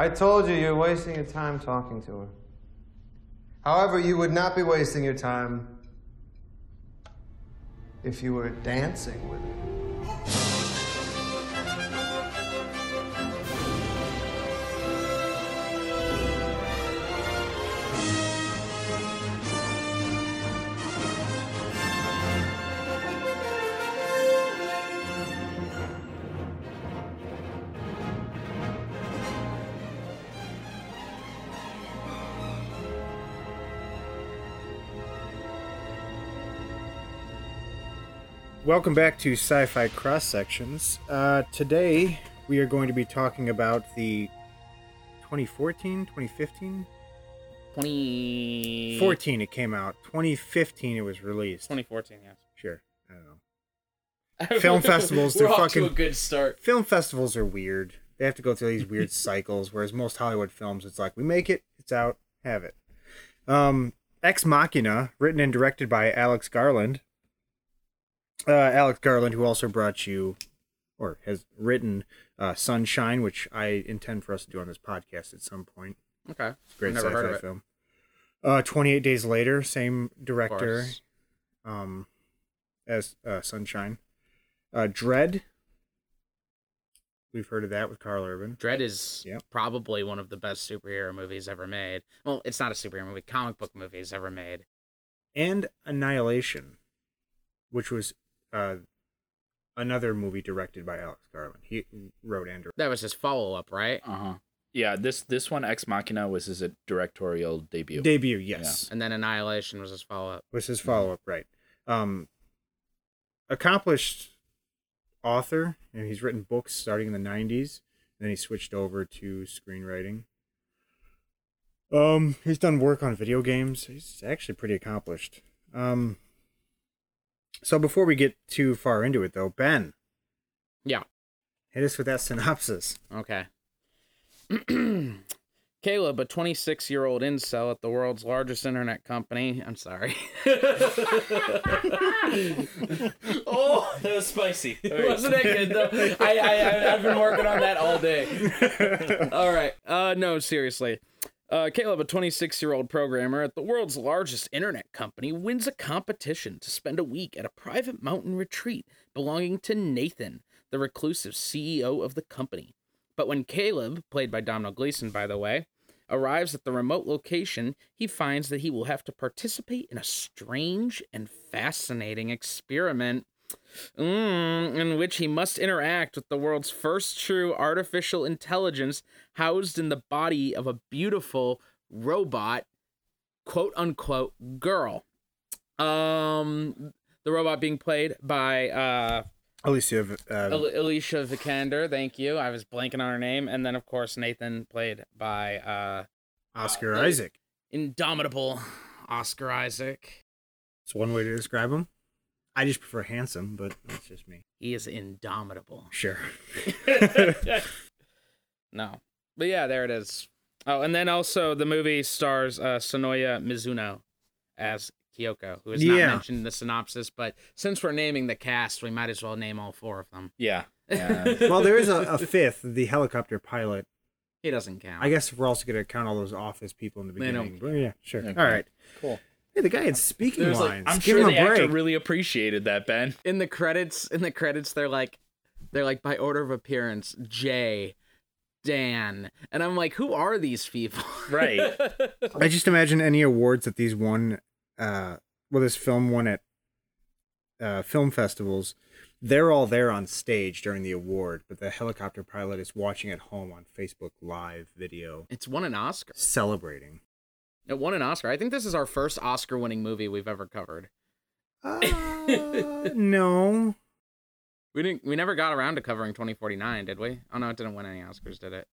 I told you you're wasting your time talking to her. However, you would not be wasting your time if you were dancing with her. Welcome back to Sci-Fi Cross Sections. Uh, today we are going to be talking about the 2014, 2015, 2014 it came out. 2015 it was released. 2014, yes. Sure, I don't know. Film festivals, We're they're off fucking- to a good start. Film festivals are weird. They have to go through these weird cycles. Whereas most Hollywood films, it's like we make it, it's out, have it. Um, Ex Machina, written and directed by Alex Garland. Uh, Alex Garland, who also brought you, or has written uh, Sunshine, which I intend for us to do on this podcast at some point. Okay. Great Never sci-fi heard of it. film. Uh, Twenty Eight Days Later, same director um, as uh, Sunshine. Uh, Dredd. We've heard of that with Karl Urban. Dredd is Yep. probably one of the best superhero movies ever made. Well, it's not a superhero movie, comic book movies ever made. and Annihilation, which was uh, another movie directed by Alex Garland. He wrote and directed. That was his follow up, right? Uh huh. Yeah, this this one Ex Machina was his directorial debut. Debut, yes, And then Annihilation was his follow up. was his follow up, right? Um, accomplished author, and he's written books starting in the '90s. Then he switched over to screenwriting. Um, he's done work on video games. He's actually pretty accomplished. Um, so before we get too far into it, though, Ben, Yeah. hit us with that synopsis. Okay. Caleb, a 26 year old incel at the world's largest internet company. I'm sorry. oh, that was spicy. Wasn't that good though? I, I, I, I've been working on that all day. All right. Uh, no, seriously. Uh, Caleb, a 26 year old programmer at the world's largest internet company, wins a competition to spend a week at a private mountain retreat belonging to Nathan, the reclusive CEO of the company. But when Caleb, played by Domhnall Gleeson, by the way, arrives at the remote location, he finds that he will have to participate in a strange and fascinating experiment Mm, in which he must interact with the world's first true artificial intelligence housed in the body of a beautiful robot, quote unquote, girl. Um, the robot being played by uh, Alicia, uh, Al- Alicia Vikander. Thank you. I was blanking on her name, and then of course Nathan, played by uh, Oscar uh, Isaac. indomitable Oscar Isaac. It's one way to describe him. I just prefer handsome, but that's just me. He is indomitable. Sure. No. But yeah, there it is. Oh, and then also the movie stars uh, Sonoya Mizuno as Kyoko, who is not Yeah. mentioned in the synopsis, but since we're naming the cast, we might as well name all four of them. Yeah. Yeah. well, there is a, a fifth, the helicopter pilot. he doesn't count. I guess we're also going to count all those office people in the They don't beginning. But yeah, sure. Okay. All right. Cool. Hey, the guy had speaking There's like, lines. I'm Give sure him the a break. actor really appreciated that, Ben. in the credits, in the credits, they're like, they're like by order of appearance, Jay, Dan, and I'm like, who are these people? Right. I just imagine any awards that these won, uh, well, this film won at uh, film festivals. They're all there on stage during the award, but the helicopter pilot is watching at home on Facebook Live video, it's won an Oscar. celebrating. It won an Oscar. I think this is our first Oscar-winning movie we've ever covered. Uh, no. We didn't. We never got around to covering 2049, did we? Oh no, it didn't win any Oscars, did it?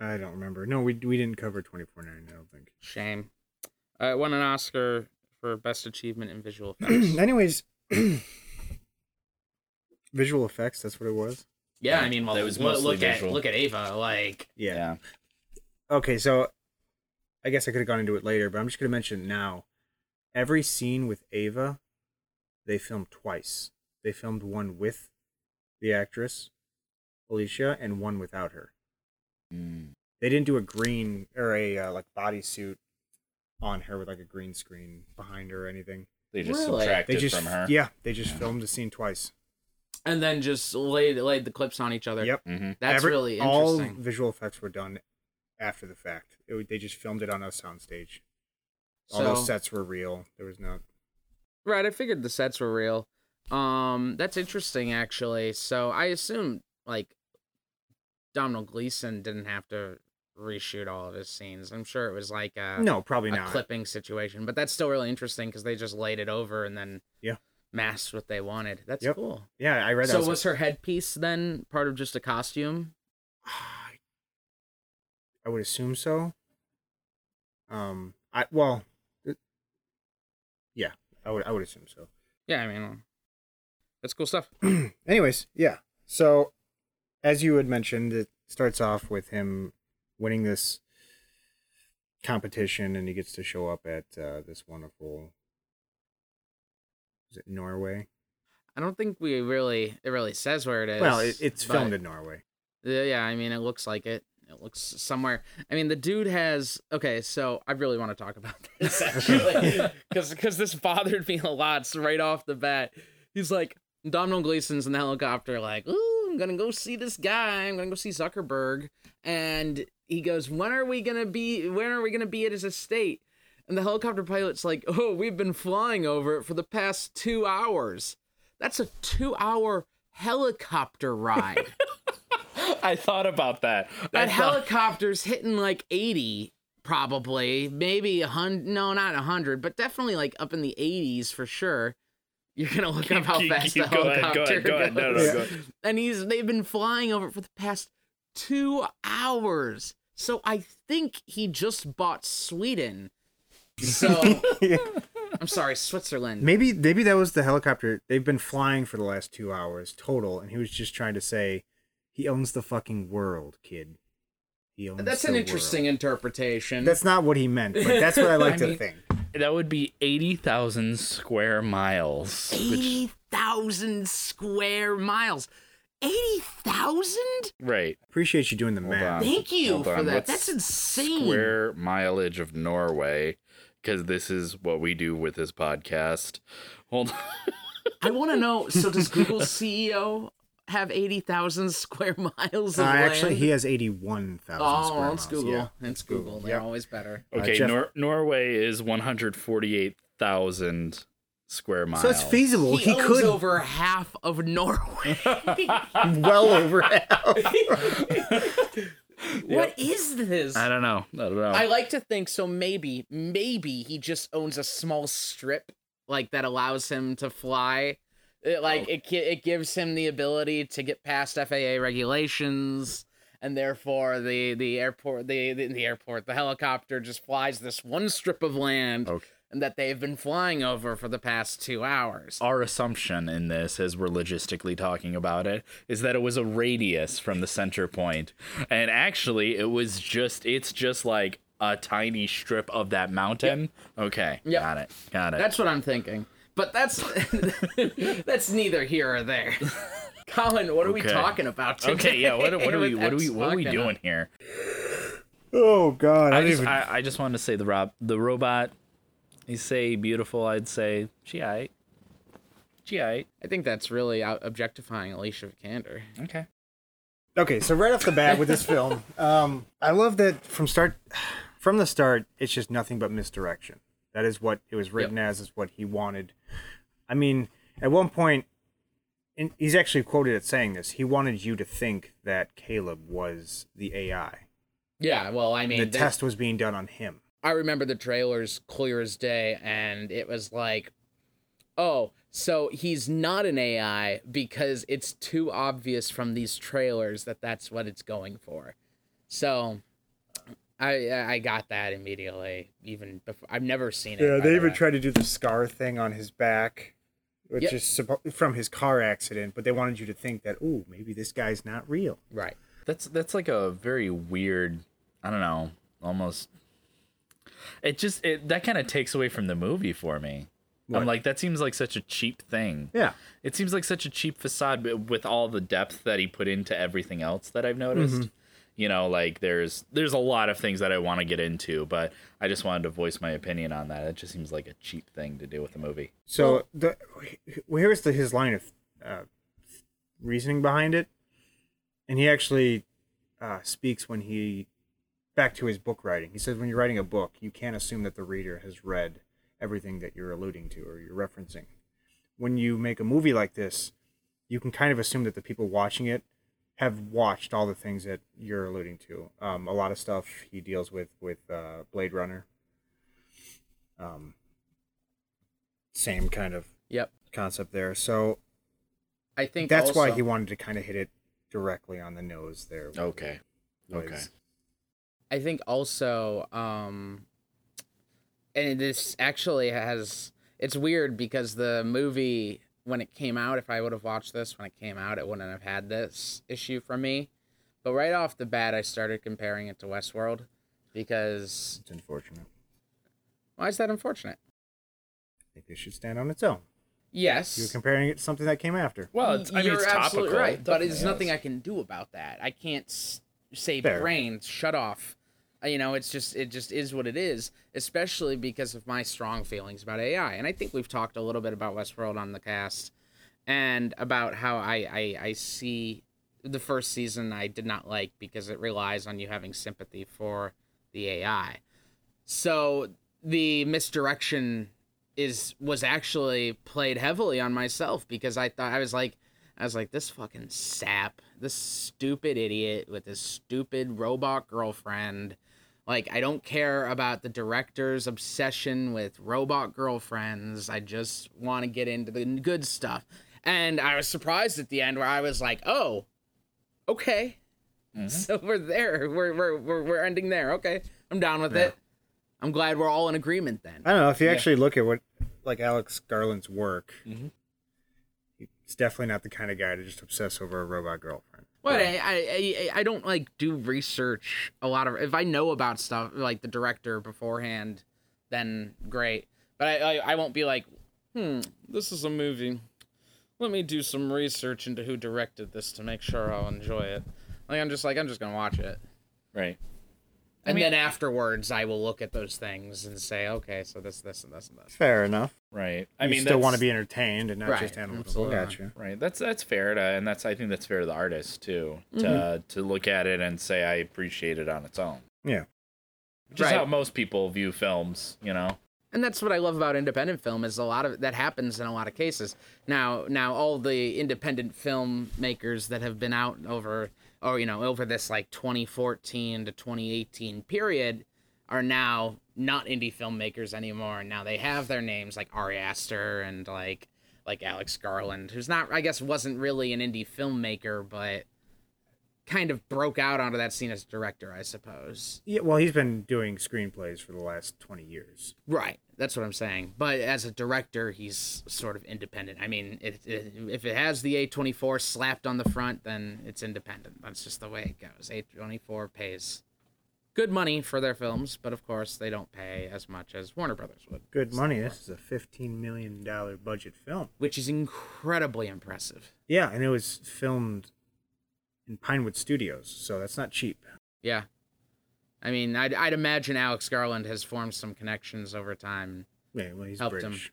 I don't remember. No, we we didn't cover 2049, I don't think. Shame. Uh, it won an Oscar for best achievement in visual effects. Anyways, visual effects, that's what it was. yeah, I mean, well, That was look, mostly look at visual. look at Ava. Like, Yeah. Okay, so I guess I could have gone into it later, but I'm just going to mention it now. Every scene with Ava, they filmed twice. They filmed one with the actress, Alicia and one without her. Mm. They didn't do a green or a uh, like bodysuit on her with like a green screen behind her or anything. They just Really? subtracted They just from her. yeah, they just filmed the scene twice. And then just laid laid the clips on each other. Yep. hmm That's Every- really all interesting. visual effects were done after the fact. It, they just filmed it on a soundstage. All So- those sets were real. There was no. Right, I figured the sets were real. Um, that's interesting actually. So I assume like Domhnall Gleeson didn't have to reshoot all of his scenes. I'm sure it was like a No, probably a not. clipping situation, but that's still really interesting because they just laid it over and then Yeah. masked what they wanted. That's Yep. cool. Yeah, I read that. So was was her headpiece then part of just a costume? I would assume so. Um, I well, it- yeah, I would I would assume so. Yeah, I mean, that's cool stuff. Anyways, yeah. So, as you had mentioned, it starts off with him winning this competition, and he gets to show up at uh, this wonderful. Is it Norway? I don't think we really it really says where it is. well, it, it's filmed in Norway. Yeah, yeah, I mean, it looks like it. It looks somewhere. I mean, the dude has. Okay, so I really want to talk about this actually, because because this bothered me a lot so right off the bat. He's like, Domhnall Gleeson's in the helicopter, like, ooh, I'm gonna go see this guy. I'm gonna go see Zuckerberg, and he goes, when are we gonna be? When are we gonna be at his estate? And the helicopter pilot's like, oh, we've been flying over it for the past two hours. That's a two-hour helicopter ride. I thought about that. That thought- helicopter's hitting like 80, probably. Maybe a hundred. No, not a hundred, but definitely like up in the 80s for sure. You're gonna look up how keep- fast keep- the go ahead, helicopter go ahead, go ahead. No, no, go ahead. And he's they've been flying over for the past two hours. So I think he just bought Sweden. So I'm sorry, Switzerland. Maybe maybe that was the helicopter. They've been flying for the last two hours total, and he was just trying to say he owns the fucking world, kid. He owns. That's the an world. interesting interpretation. That's not what he meant, but that's what I like I to mean- think. That would be 80,000 square miles. Which, 80,000 square miles. 80,000? right. Appreciate you doing the Hold math. on. Thank you Hold for on, that. what's That's insane. Square mileage of Norway, because this is what we do with this podcast. Hold on. I want to know so, does Google's CEO have 80,000 square miles Uh, of land? actually, he has eighty-one thousand Oh, square it's miles. Google. Yeah. It's Google. They're Yep. always better. Uh, Okay, Jeff- Nor- Norway is 148,000 square miles. So it's feasible. he, He, owns could over half of Norway. well over half. What is this? I don't know. I don't know. I like to think so. Maybe, maybe he just owns a small strip like that allows him to fly. It, like Oh. it, it gives him the ability to get past FAA regulations, and therefore the the airport, the the, the airport, the helicopter just flies this one strip of land, Okay. and that they've been flying over for the past two hours. Our assumption in this, as we're logistically talking about it, is that it was a radius from the center point, and actually, it was just—it's just like a tiny strip of that mountain. Okay, Yep. got it, got it. That's what I'm thinking. But that's that's neither here or there. Colin, what are we talking about today? okay. Yeah. What, what are we? What are we? What are we doing here? Oh God! I, I just, even. I, I just wanted to say the rob, the robot. You say beautiful. I'd say she aight. She aight. I think that's really out objectifying Alicia Vikander. Okay. Okay, so right off the bat with this film, um, I love that from start, from the start, it's just nothing but misdirection. That is what it was written as. Is what he wanted. I mean, at one point, and he's actually quoted as saying this. He wanted you to think that Caleb was the AI. Yeah, well, I mean, the test was being done on him. I remember the trailers clear as day, and it was like, oh, so he's not an AI because it's too obvious from these trailers that that's what it's going for. So, I I got that immediately. Even before I've never seen it. Yeah, they even tried to do the scar thing on his back, which Yep. is suppo- from his car accident. But they wanted you to think that, oh, maybe this guy's not real. right. That's that's like a very weird. I don't know. Almost. It just it that kind of takes away from the movie for me. What? I'm like, that seems like such a cheap thing. Yeah. It seems like such a cheap facade but with all the depth that he put into everything else that I've noticed. Mm-hmm. You know, like there's there's a lot of things that I want to get into, but I just wanted to voice my opinion on that. It just seems like a cheap thing to do with a movie. So the here's the his line of uh, reasoning behind it, and he actually uh, speaks when he back to his book writing. He says when you're writing a book, you can't assume that the reader has read everything that you're alluding to or you're referencing. When you make a movie like this, you can kind of assume that the people watching it have watched all the things that you're alluding to. Um, a lot of stuff he deals with with uh, Blade Runner. Um, same kind of Yep. concept there. So I think that's why he wanted to kind of hit it directly on the nose there. Okay. was- okay. I think also, um, and this actually has. It's weird because the movie, when it came out, if I would have watched this when it came out, it wouldn't have had this issue from me. But right off the bat, I started comparing it to Westworld because It's unfortunate. why is that unfortunate? I think this should stand on its own. Yes, You're comparing it to something that came after. Well, it's, I mean, You're it's absolutely topical. right, but there's nothing. I can do about that. I can't say Fair. brain shut off. Uh, You know, it's just it just is what it is. Especially because of my strong feelings about AI, and I think we've talked a little bit about Westworld on the cast, and about how I I, I see the first season I did not like because it relies on you having sympathy for the AI. So the misdirection is was actually played heavily on myself because I thought I was like I was like this fucking sap, this stupid idiot with this stupid robot girlfriend. Like I don't care about the director's obsession with robot girlfriends. I just want to get into the good stuff. And I was surprised at the end where I was like, "Oh, okay." So we're there. We're, we're we're we're ending there. Okay. I'm down with it. I'm glad we're all in agreement then. I don't know if you actually look at what like Alex Garland's work. Mm-hmm. He's definitely not the kind of guy to just obsess over a robot girlfriend. But I, I I I don't like do research a lot of if I know about stuff like the director beforehand, then great. But I I, I won't be like, hmm, this is a movie. Let me do some research into who directed this to make sure I'll enjoy it. Like I'm just like I'm just gonna watch it, Right. And mean- then afterwards I will look at those things and say, okay, so this this and this and this. Fair enough. Right. I I mean, mean, still want to be entertained and not Right, just analytical. absolutely. Gotcha. Right. That's that's fair to, and that's I think that's fair to the artist too to Mm-hmm. to look at it and say I appreciate it on its own. Yeah. Which is Right. how most people view films. You know. and that's what I love about independent film is a lot of that happens in a lot of cases. Now, now all the independent filmmakers that have been out over, or you know, over this like 2014 to 2018 period, are now not indie filmmakers anymore. And now they have their names like Ari Aster and like like Alex Garland, who's not, I guess, wasn't really an indie filmmaker, but kind of broke out onto that scene as a director, I suppose. Yeah. Well, he's been doing screenplays for the last twenty years. Right. That's what I'm saying. But as a director, he's sort of independent. I mean, it, it, if it has the A24 slapped on the front, then it's independent. That's just the way it goes. A24 pays good money for their films, but of course, they don't pay as much as Warner Brothers would, Good money. This is a fifteen million dollar budget film. which is incredibly impressive. Yeah, and it was filmed in Pinewood Studios, so that's not cheap. Yeah. I mean, I'd, I'd imagine Alex Garland has formed some connections over time. Yeah, well, he's Helped him British.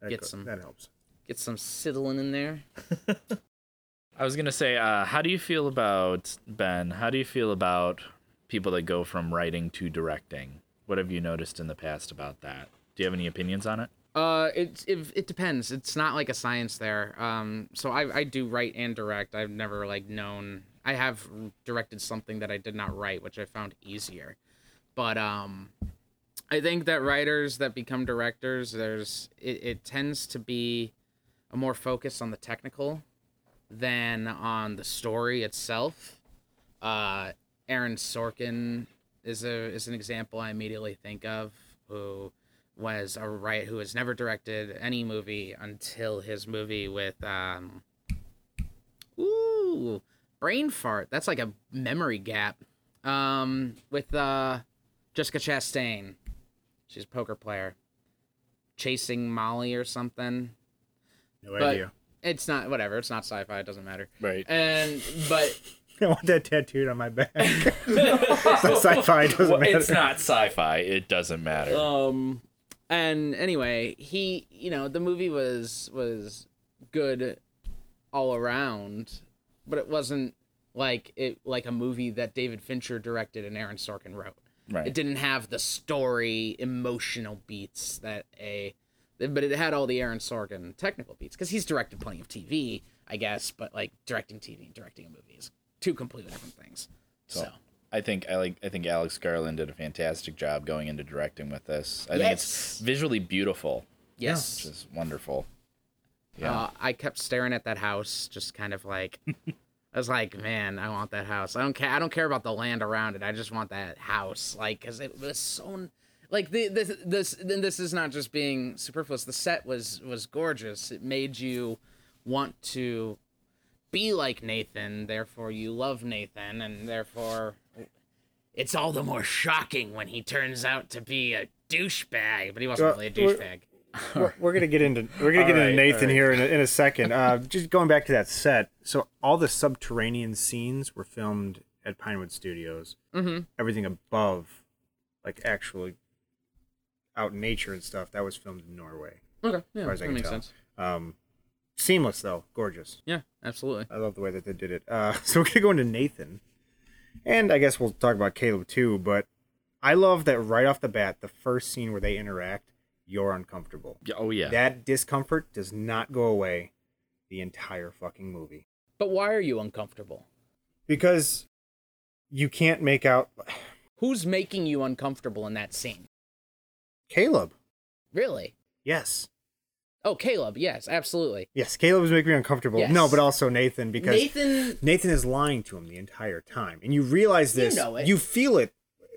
That get go- some- That helps. Get some sizzling in there. I was gonna say, uh, how do you feel about Ben? How do you feel about people that go from writing to directing? What have you noticed in the past about that? Do you have any opinions on it? Uh, it, it it depends. It's not like a science there. Um, so I I do write and direct. I've never like known. I have directed something that I did not write, which I found easier. But um, I think that writers that become directors, there's it, it tends to be a more focus on the technical than on the story itself. Uh, Aaron Sorkin is a is an example I immediately think of who was a right who has never directed any movie until his movie with um ooh brain fart that's like a memory gap um with uh Jessica Chastain she's a poker player Chasing Molly or something. No But idea. it's not whatever. It's not sci-fi. It doesn't matter. Right. And but I want that tattooed on my back. it's not sci-fi. It doesn't Well, matter. it's not sci-fi. It doesn't matter. um and anyway he you know the movie was was good all around but it wasn't like it like a movie that david fincher directed and aaron sorkin wrote. Right. it didn't have the story emotional beats that a but it had all the aaron sorkin technical beats because he's directed plenty of tv i guess but like directing tv and directing a movie is two completely different things. So, I think I like. I think Alex Garland did a fantastic job going into directing with this. I think it's visually beautiful, yes which is wonderful. Yeah. Uh, I kept staring at that house, just kind of like, I was like, man, I want that house. I don't care. I don't care about the land around it. I just want that house, like, cause it was so, like, the this this then this is not just being superfluous. The set was was gorgeous. It made you want to be like Nathan. Therefore, you love Nathan, and therefore, it's all the more shocking when he turns out to be a douchebag. But he wasn't really a douchebag. we're, we're gonna get into we're gonna get All into right, Nathan right. here in a, in a second. Uh, just going back to that set. So all the subterranean scenes were filmed at Pinewood Studios. Mm-hmm. Everything above, like actually out in nature and stuff, that was filmed in Norway. Okay, yeah, far as I that makes tell. sense. Um, seamless though, gorgeous. Yeah, absolutely. I love the way that they did it. Uh, so we're gonna go into Nathan, and I guess we'll talk about Caleb too. But I love that right off the bat, the first scene where they interact, you're uncomfortable. Oh yeah. That discomfort does not go away the entire fucking movie But why are you uncomfortable? because you can't make out Who's making you uncomfortable in that scene? Caleb. Really? Yes, Oh, Caleb. Yes, absolutely. yes, Caleb is making me uncomfortable. Yes. No, but also Nathan because Nathan. Nathan is lying to him the entire time, and you realize this. You know it. You feel it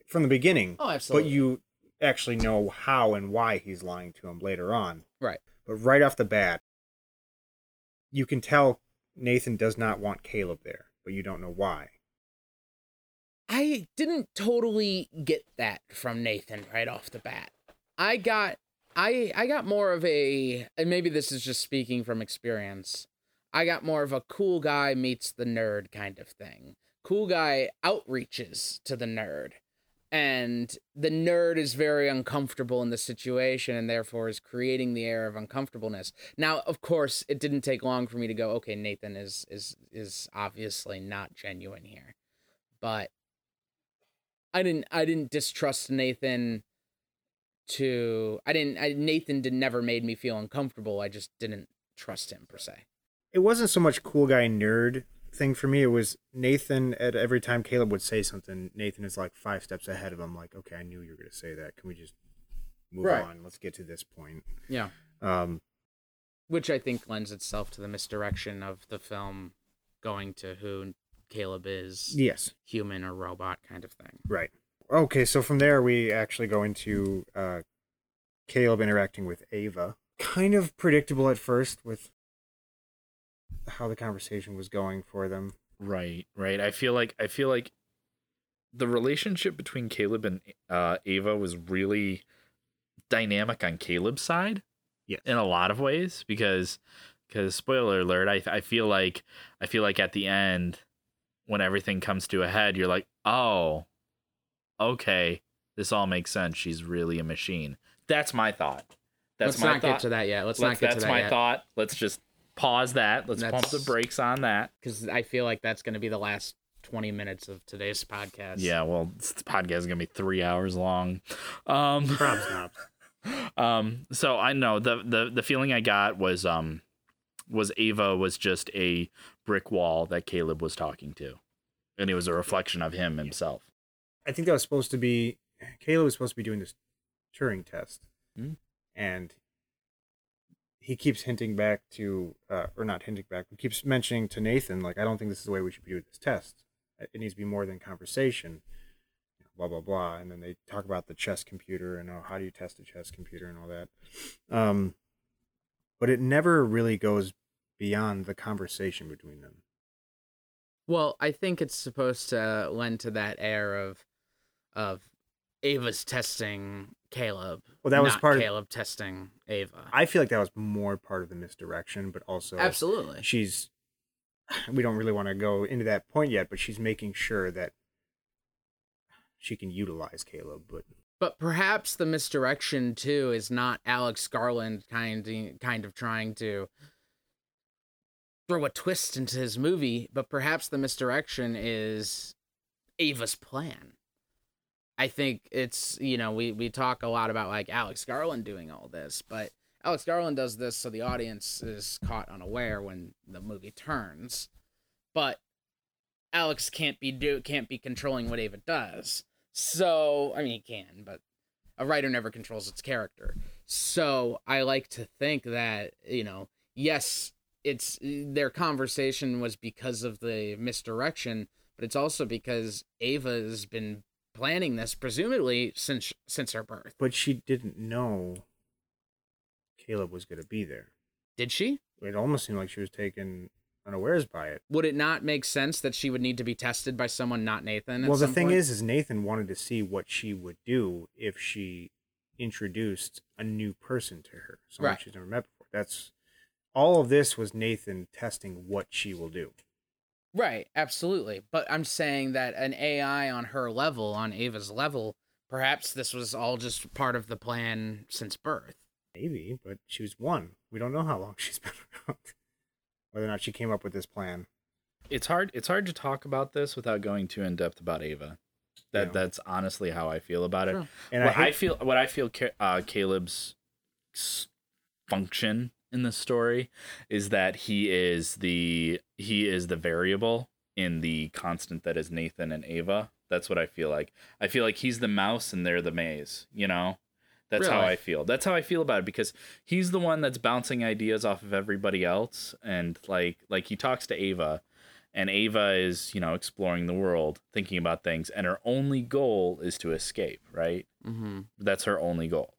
from the beginning. Oh, absolutely. But you actually know how and why he's lying to him later on. Right. But right off the bat, you can tell Nathan does not want Caleb there, but you don't know why. I didn't totally get that from Nathan right off the bat. I got I I got more of a and maybe this is just speaking from experience. I got more of a cool guy meets the nerd kind of thing. Cool guy outreaches to the nerd. And the nerd is very uncomfortable in the situation and therefore is creating the air of uncomfortableness. Now, of course, it didn't take long for me to go, okay, Nathan is is is obviously not genuine here. But I didn't I didn't distrust Nathan to I didn't I, Nathan did never made me feel uncomfortable. I just didn't trust him per se. It wasn't so much cool guy nerd thing for me. It was Nathan at every time Caleb would say something, Nathan is like five steps ahead of him, like, okay, I knew you were gonna say that. Can we just move Right. on? Let's get to this point. Yeah. Um Which I think lends itself to the misdirection of the film going to who Caleb is, yes. human or robot kind of thing. Right. Okay, so from there we actually go into uh, Caleb interacting with Ava. Kind of predictable at first with how the conversation was going for them. Right, right. I feel like I feel like the relationship between Caleb and uh, Ava was really dynamic on Caleb's side. Yes. in a lot of ways because because spoiler alert, I I feel like I feel like at the end when everything comes to a head, you're like, oh, okay, this all makes sense. She's really a machine. That's my thought. That's Let's my not thought. get to that yet. Let's, Let's- not get to that That's my yet. thought. Let's just pause that. Let's pump the brakes on that. Because I feel like that's going to be the last 20 minutes of today's podcast. Yeah, well, this podcast is gonna be three hours long. Um, Prob snobs. um, so I know the the the feeling I got was um was Ava was just a brick wall that Caleb was talking to, and it was a reflection of him himself. I think that was supposed to be Caleb was supposed to be doing this Turing test, Hmm. and he keeps hinting back to, uh, or not hinting back, but keeps mentioning to Nathan, like, I don't think this is the way we should be doing this test. It needs to be more than conversation. Blah blah blah, and then they talk about the chess computer and oh, how do you test a chess computer and all that. Um, but it never really goes beyond the conversation between them. Well, I think it's supposed to lend to that air of of Ava's testing Caleb. Well, that was part of- Caleb testing Ava. I feel like that was more part of the misdirection, but also Absolutely. she's we don't really want to go into that point yet, but she's making sure that she can utilize Caleb. But But perhaps the misdirection too is not Alex Garland kind of, kind of trying to throw a twist into his movie, but perhaps the misdirection is Ava's plan. I think it's you know we we talk a lot about like Alex Garland doing all this, but Alex Garland does this so the audience is caught unaware when the movie turns. But Alex can't be do can't be controlling what Ava does. So I mean he can, but a writer never controls its character. So I like to think that, you know, yes, it's their conversation was because of the misdirection, but it's also because Ava has been planning this presumably since since her birth. but she didn't know Caleb was going to be there. Did she? It almost seemed like she was taken unawares by it. Would it not make sense that she would need to be tested by someone not Nathan? well, the thing point? is, is Nathan wanted to see what she would do if she introduced a new person to her, someone Right. she's never met before. That's all of this was Nathan testing what she will do. Right, absolutely. But I'm saying that an AI on her level, on Ava's level, perhaps this was all just part of the plan since birth. Maybe, but she was one. We don't know how long she's been around. Whether or not she came up with this plan. It's hard. It's hard to talk about this without going too in depth about Ava. That Yeah. that's honestly how I feel about it. Sure. And what I, I, feel, what I feel, uh, Caleb's function in the story is that he is the he is the variable in the constant that is Nathan and Ava. That's what I feel like. I feel like he's the mouse and they're the maze. You know, that's how I feel. That's how I feel about it because he's the one that's bouncing ideas off of everybody else, and like like he talks to Ava. And Ava is, you know, exploring the world, thinking about things, and her only goal is to escape, right? Mm-hmm. That's her only goal.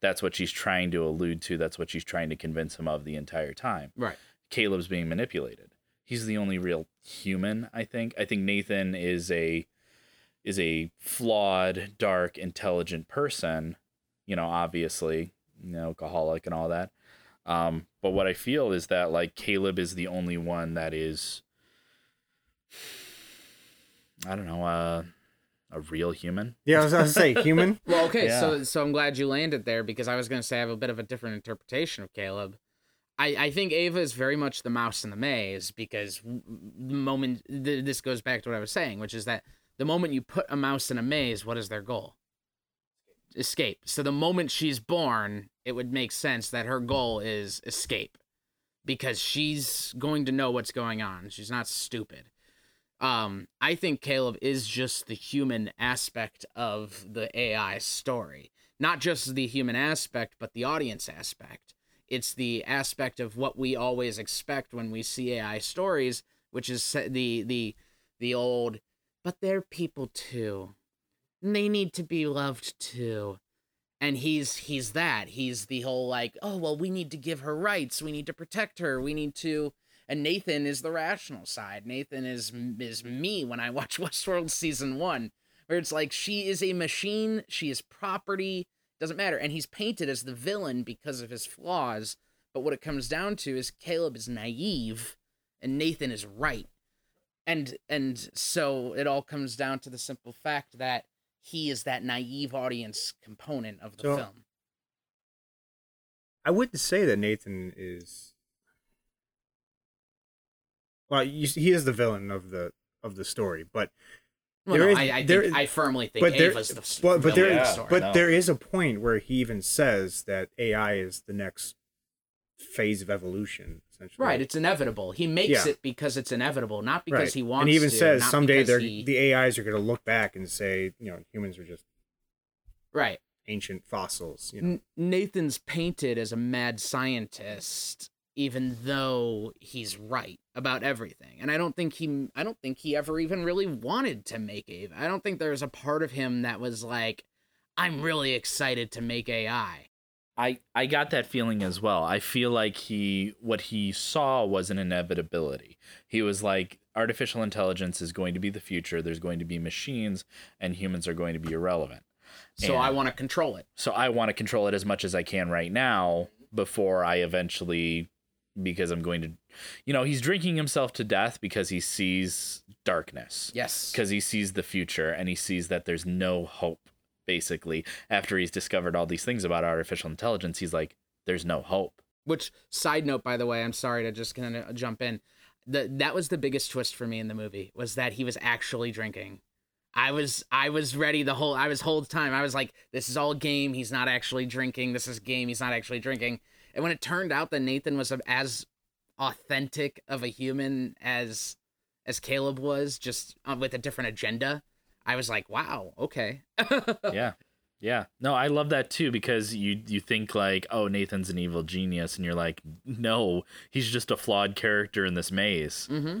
That's what she's trying to allude to. That's what she's trying to convince him of the entire time. Right. Caleb's being manipulated. He's the only real human, I think. I think Nathan is a is a flawed, dark, intelligent person, you know, obviously, you know, alcoholic and all that. Um, but what I feel is that like Caleb is the only one that is I don't know, uh a real human. yeah, I was going to say human. Well, okay, Yeah. so so I'm glad you landed there because I was going to say I have a bit of a different interpretation of Caleb. I, I think Ava is very much the mouse in the maze because the moment th- this goes back to what I was saying, which is that the moment you put a mouse in a maze, what is their goal? Escape. So the moment she's born, it would make sense that her goal is escape because she's going to know what's going on. She's not stupid. Um, I think Caleb is just the human aspect of the AI story. Not just the human aspect, but the audience aspect. It's the aspect of what we always expect when we see AI stories, which is the the the old but they're people too. And they need to be loved too. And he's he's that. He's the whole like, oh well, we need to give her rights. We need to protect her. We need to and Nathan is the rational side. Nathan is is me when I watch Westworld season 1, where it's like she is a machine, she is property, doesn't matter. And he's painted as the villain because of his flaws, but what it comes down to is Caleb is naive and Nathan is right. And and so it all comes down to the simple fact that he is that naive audience component of the So- film. I wouldn't say that Nathan is. Well, you, he is the villain of the of the story, but Well, there no, is- I, I, think, there is- I firmly think but there, Ava's the s- but, but villain there, of the Yeah, story. but no. there is a point where he even says that AI is the next phase of evolution. Essentially, Right, it's inevitable. He makes Yeah. it because it's inevitable, not because right. he wants And he even to. says someday because he- the AIs are going to look back and say, you know, humans are just right. ancient fossils. You know, N- Nathan's painted as a mad scientist, even though he's right about everything. And I don't think he, I don't think he ever even really wanted to make Ava. I don't think there's a part of him that was like, I'm really excited to make AI. I I got that feeling as well. I feel like he what he saw was an inevitability. He was like artificial intelligence is going to be the future. There's going to be machines and humans are going to be irrelevant. So And- I want to control it. So I want to control it as much as I can right now before I eventually because I'm going to you know, he's drinking himself to death because he sees darkness. Yes. Because he sees the future and he sees that there's no hope basically after he's discovered all these things about artificial intelligence he's like there's no hope. Which side note, by the way, I'm sorry to just kind of jump in. The that was the biggest twist for me in the movie was that he was actually drinking. I was I was ready the whole I was whole time. I was like, this is all game. He's not actually drinking. This is game. He's not actually drinking. And when it turned out that Nathan was as authentic of a human as as Caleb was, just uh, with a different agenda, I was like, wow, okay. yeah. Yeah. No, I love that too because you you think like, oh, Nathan's an evil genius and you're like, no, he's just a flawed character in this maze. hmm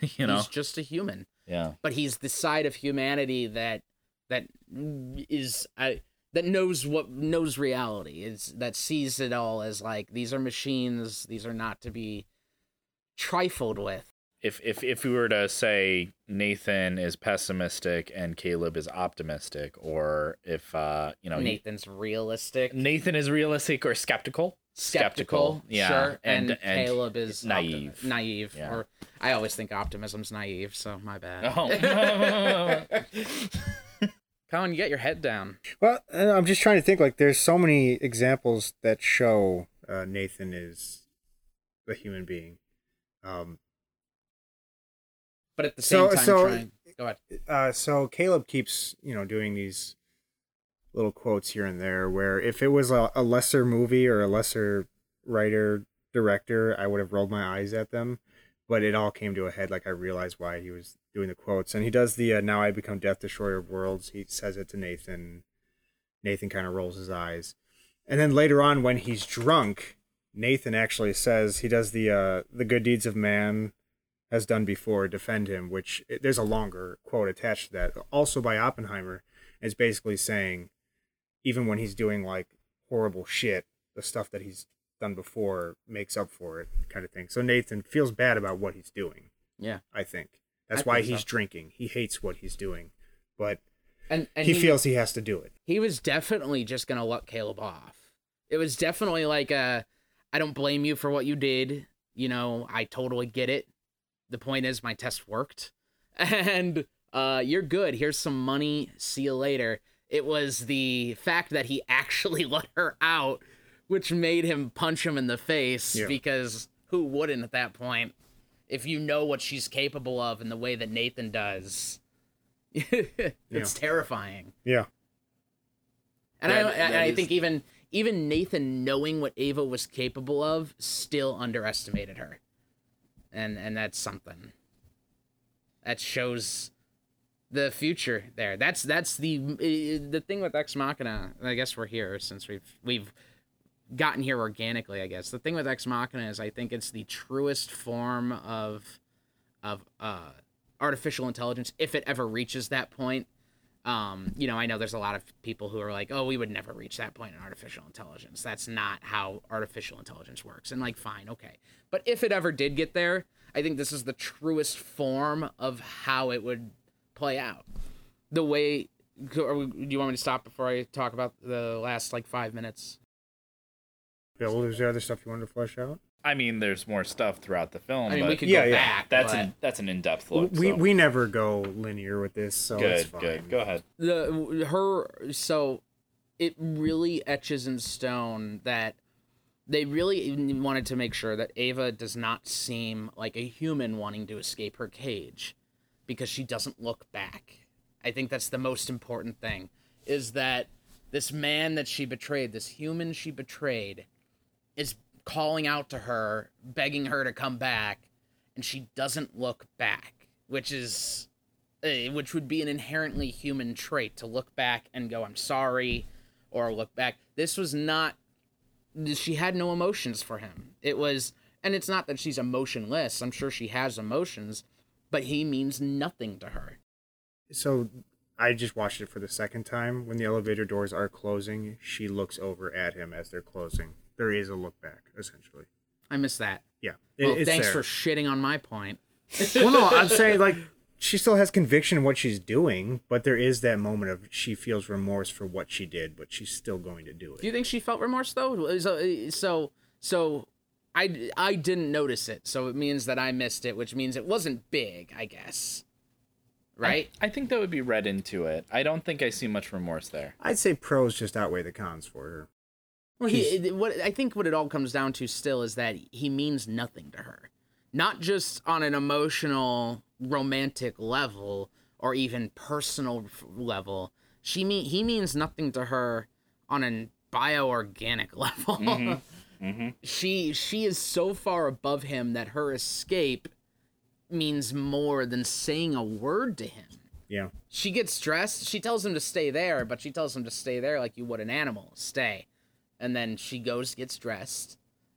you know. He's just a human. Yeah. but he's the side of humanity that that is I that knows what knows reality is that sees it all as like these are machines these are not to be trifled with if if if we were to say Nathan is pessimistic and Caleb is optimistic, or if uh you know he- nathan's realistic Nathan is realistic or skeptical, skeptical, yeah, sure and, and, and caleb is optim- naive. naive Yeah. or i always think optimism's naive so my bad Oh. colin you get your head down Well, I'm just trying to think. Like, there's so many examples that show uh, Nathan is a human being. Um, but at the same So- time so- trying go ahead uh, so Caleb keeps, you know, doing these little quotes here and there. Where if it was a, a lesser movie or a lesser writer director, I would have rolled my eyes at them. But it all came to a head. Like I realized why he was doing the quotes, and he does the uh, "Now I become Death Destroyer of Worlds." He says it to Nathan. Nathan kind of rolls his eyes, and then later on, when he's drunk, Nathan actually says he does the uh, "The good deeds of man has done before defend him," which there's a longer quote attached to that, also by Oppenheimer. Is basically saying, even when he's doing like horrible shit, the stuff that he's done before makes up for it, kind of thing. So Nathan feels bad about what he's doing. yeah I think that's I why think he's so. drinking. He hates what he's doing, but and, and he, feels he has to do it. he was definitely just gonna let Caleb off. It was definitely like a, I don't blame you for what you did. You know, I totally get it. The point is, my test worked, and uh, you're good. Here's some money. See you later. It was the fact that he actually let her out, which made him punch him in the face. Yeah. Because who wouldn't at that point? If you know what she's capable of in the way that Nathan does, it's terrifying. Yeah. And That- I, that I is- think even even Nathan knowing what Ava was capable of still underestimated her, and and that's something. That shows the future there. That's that's the uh, the thing with Ex Machina. I guess we're here since we've we've gotten here organically. I guess the thing with Ex Machina is I think it's the truest form of of uh, artificial intelligence if it ever reaches that point um, you know, I know there's a lot of people who are like, "Oh, we would never reach that point in artificial intelligence. That's not how artificial intelligence works." And like, fine, okay. But if it ever did get there, I think this is the truest form of how it would play out. The way, do you want me to stop before I talk about the last like five minutes? Bill, is there other stuff you wanted to flesh out? I mean, there's more stuff throughout the film. I mean, but we could Yeah, go yeah. back. that's but an that's an in-depth look. we so. we never go linear with this, so it's good, fine. good. Go ahead. the her so it really etches in stone that they really wanted to make sure that Ava does not seem like a human wanting to escape her cage because she doesn't look back. I think that's the most important thing is that this man that she betrayed, this human she betrayed is calling out to her, begging her to come back, and she doesn't look back, which is uh, which would be an inherently human trait to look back and go, I'm sorry, or look back. This was not, she had no emotions for him. It was, and it's not that she's emotionless. I'm sure she has emotions, but he means nothing to her. So I just watched it for the second time. When the elevator doors are closing, she looks over at him as they're closing. There is a look back, essentially. I miss that. Yeah, it- Well, thanks there. for shitting on my point. well, no, I'm saying like she still has conviction in what she's doing, but there is that moment of she feels remorse for what she did, but she's still going to do it. Do you think she felt remorse though? So so so I I didn't notice it. So it means that I missed it, which means it wasn't big, I guess. Right? I think that would be read into it. I don't think I see much remorse there. I'd say pros just outweigh the cons for her. Well, he what I think what it all comes down to still is that he means nothing to her, not just on an emotional, romantic level or even personal level. She mean he means nothing to her on an bioorganic level. Mm-hmm. Mm-hmm. She she is so far above him that her escape means more than saying a word to him Yeah. she gets dressed. She tells him to stay there, but she tells him to stay there like you would an animal. Stay. And then she goes, gets dressed,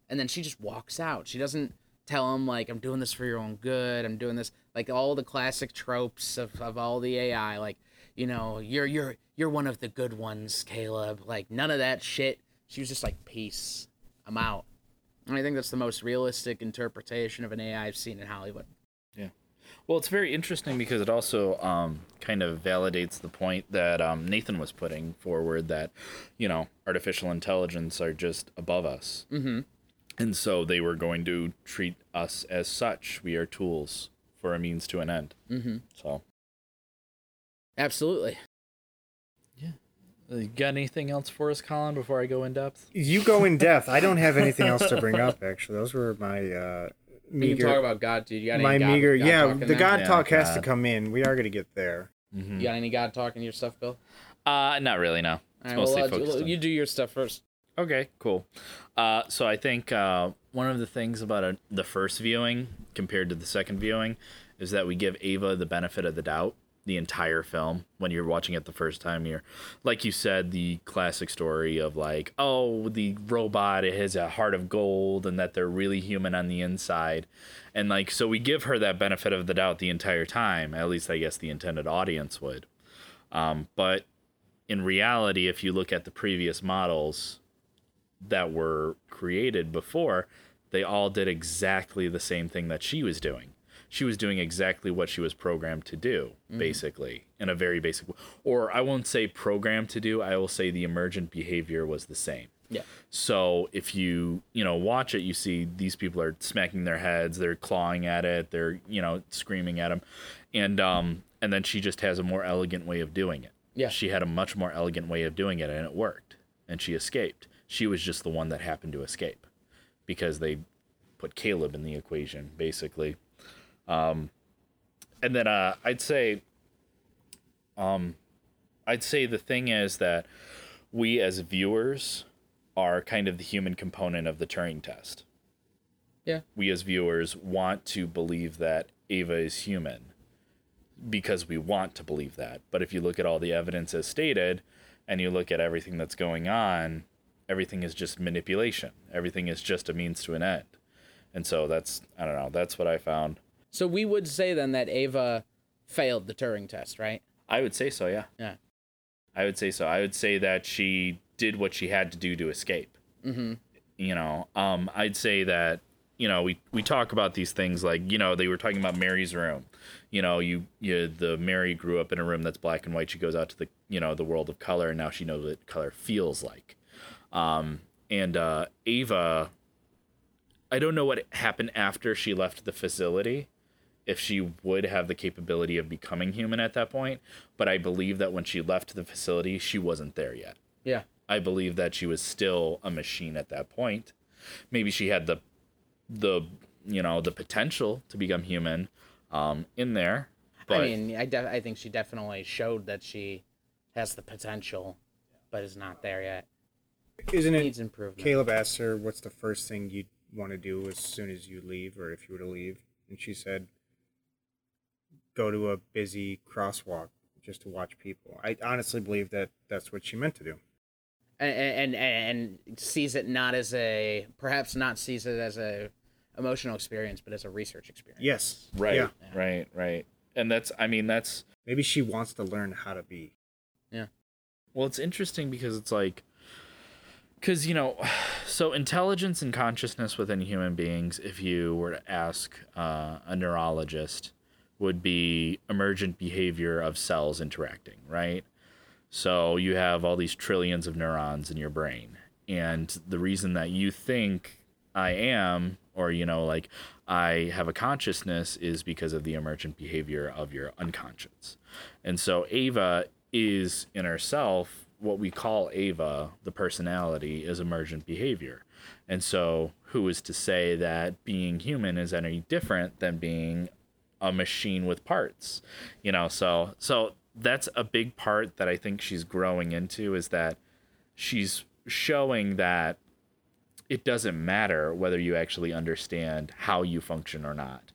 and then she just walks out. She doesn't tell him like I'm doing this for your own good. I'm doing this like all the classic tropes of, of all the AI. Like, you know, you're you're you're one of the good ones, Caleb. Like none of that shit. She was just like, peace. I'm out. And I think that's the most realistic interpretation of an AI I've seen in Hollywood. Well, it's very interesting because it also um, kind of validates the point that um, Nathan was putting forward that, you know, artificial intelligence are just above us. Mm-hmm. And so they were going to treat us as such. We are tools for a means to an end. Mm-hmm. So, Absolutely. Yeah. Uh, you got anything else for us, Colin, before I go in depth? You go in depth. I don't have anything else to bring up. Actually, those were my uh, We can meager. talk about God, dude. You got any my God, meager. God yeah, the? God Yeah, talk has to come in. We are going to get there. You got any God talk in your stuff, Bill? Uh, not really, no. It's right, mostly well, focused well, on- you do your stuff first. Okay, cool. Uh, so I think uh, one of the things about a, the first viewing compared to the second viewing is that we give Ava the benefit of the doubt the entire film. When you're watching it the first time, you're, like you said, the classic story of like, oh, the robot it has a heart of gold and that they're really human on the inside. And like, so we give her that benefit of the doubt the entire time. At least I guess the intended audience would. Um, but in reality, if you look at the previous models, that were created before, they all did exactly the same thing that she was doing. She was doing exactly what she was programmed to do, basically, in a very basic or I won't say programmed to do, I will say the emergent behavior was the same. Yeah. So if you, you know, watch it, you see these people are smacking their heads, they're clawing at it, they're, you know, screaming at them. And um and then she just has a more elegant way of doing it. Yeah. She had a much more elegant way of doing it and it worked. And she escaped. She was just the one that happened to escape because they put Caleb in the equation basically. Um and then uh I'd say um I'd say the thing is that we as viewers are kind of the human component of the Turing test. Yeah. We as viewers want to believe that Ava is human because we want to believe that. But if you look at all the evidence as stated and you look at everything that's going on, everything is just manipulation. Everything is just a means to an end. And so that's I don't know, that's what I found. So we would say then that Ava failed the Turing test, right? I would say so, yeah. Yeah. I would say so. I would say that she did what she had to do to escape. Mm-hmm. You know, um, I'd say that you know we we talk about these things like you know they were talking about Mary's room. You know, you you the Mary grew up in a room that's black and white. She goes out to the you know the world of color, and now she knows what color feels like. Um, and uh, Ava, I don't know what happened after she left the facility if she would have the capability of becoming human at that point, but I believe that when she left the facility, she wasn't there yet. Yeah. I believe that she was still a machine at that point. Maybe she had the the you know the potential to become human um, in there, but I mean, I def- I think she definitely showed that she has the potential, but is not there yet. Isn't it? Needs improvement. Caleb asked her, "What's the first thing you'd want to do as soon as you leave, or if you were to leave?" And she said, "Go to a busy crosswalk just to watch people." I honestly believe that that's what she meant to do. and, and and sees it not as a perhaps not sees it as a emotional experience, but as a research experience. Yes. right, Yeah. right, right, and that's I mean that's Maybe she wants to learn how to be. Yeah. Well, it's interesting because it's like, because, you know, so intelligence and consciousness within human beings, if you were to ask uh, a neurologist would be emergent behavior of cells interacting, right? So you have all these trillions of neurons in your brain. And the reason that you think I am, or, you know, like I have a consciousness is because of the emergent behavior of your unconscious. And so Ava is in herself what we call Ava, the personality, is emergent behavior. And so, who is to say that being human is any different than being a machine with parts? You know, so so that's a big part that I think she's growing into is that she's showing that it doesn't matter whether you actually understand how you function or not.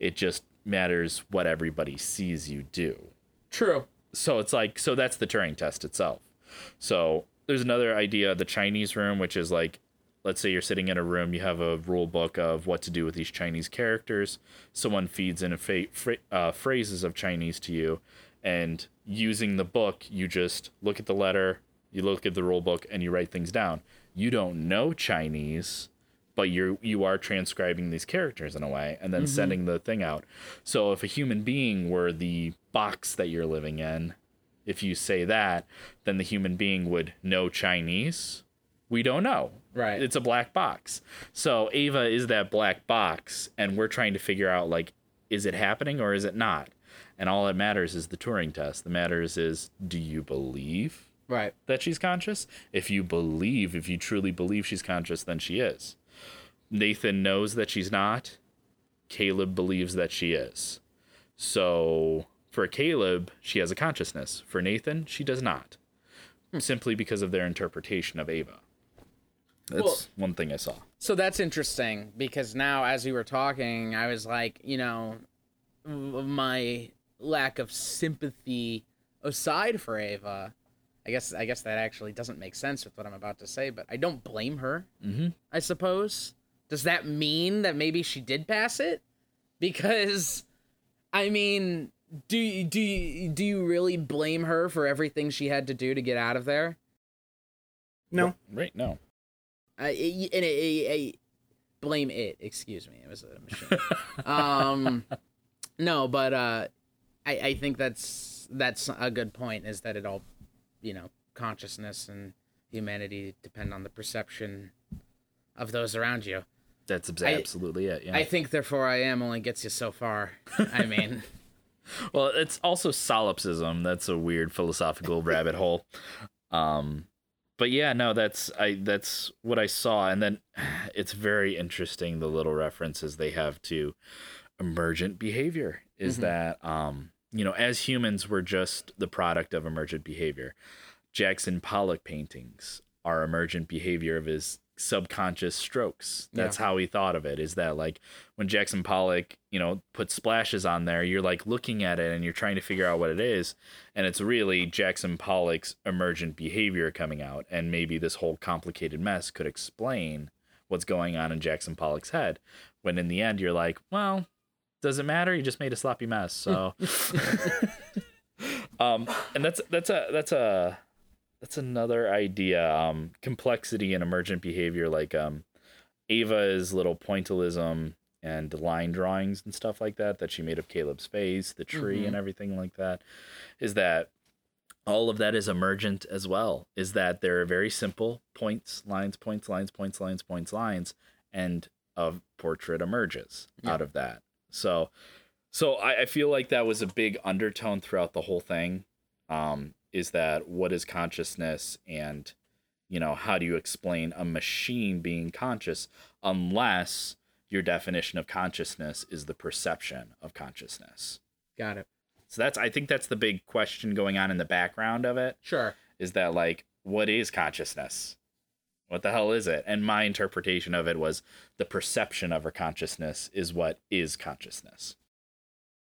It just matters what everybody sees you do True. so it's like so that's the Turing test itself. So there's another idea, the Chinese room, which is like, let's say you're sitting in a room, you have a rule book of what to do with these Chinese characters. Someone feeds in a fa- fra- uh, phrases of Chinese to you, and using the book, you just look at the letter, you look at the rule book, and you write things down. You don't know Chinese, but you're you are transcribing these characters in a way and then sending the thing out. So if a human being were the box that you're living in, if you say that, then the human being would know Chinese. We don't know. Right. It's a black box. So Ava is that black box and we're trying to figure out like is it happening or is it not? And all that matters is the Turing test. The matters is do you believe Right. that she's conscious. If you believe, if you truly believe she's conscious, then she is. Nathan knows that she's not. Caleb believes that she is. So for Caleb, she has a consciousness. For Nathan, she does not. Hmm. Simply because of their interpretation of Ava. That's Well- one thing I saw. So that's interesting because now, as you were talking, I was like, you know, my lack of sympathy aside for Ava, I guess I guess that actually doesn't make sense with what I'm about to say, but I don't blame her. Mm-hmm. I suppose. Does that mean that maybe she did pass it? Because, I mean, do you, do you, do you really blame her for everything she had to do to get out of there? No. Right? No. I, I, and I, I blame it. Excuse me, it was a machine. um, no, but uh, I I think that's that's a good point. Is that it all, you know, consciousness and humanity depend on the perception of those around you. That's abs- I- absolutely it. Yeah. I think therefore I am only gets you so far. I mean, Well, it's also solipsism. That's a weird philosophical rabbit hole. Um, but yeah, no, that's I that's what I saw, and then it's very interesting the little references they have to emergent behavior. Is Mhm. that um, you know, as humans, we're just the product of emergent behavior. Jackson Pollock paintings are emergent behavior of his subconscious strokes. That's how he thought of it. Is that like when Jackson Pollock, you know, put splashes on there, you're like looking at it and you're trying to figure out what it is. And it's really Jackson Pollock's emergent behavior coming out. And maybe this whole complicated mess could explain what's going on in Jackson Pollock's head. When in the end, you're like, well, does it matter? You just made a sloppy mess. So, um, and that's, that's a, that's a, that's another idea. Um, complexity and emergent behavior, like, um, Ava's little pointillism and line drawings and stuff like that that she made of Caleb's face, the tree Mhm. and everything like that, is that all of that is emergent as well. Is that there are very simple points, lines, points, lines, points, lines, points, lines, and a portrait emerges Yeah. out of that. So, so I, I feel like that was a big undertone throughout the whole thing. Um, is that what is consciousness and you know how do you explain a machine being conscious unless your definition of consciousness is the perception of consciousness got it. so that's i think that's the big question going on in the background of it Sure. is that like what is consciousness what the hell is it and my interpretation of it was the perception of our consciousness is what is consciousness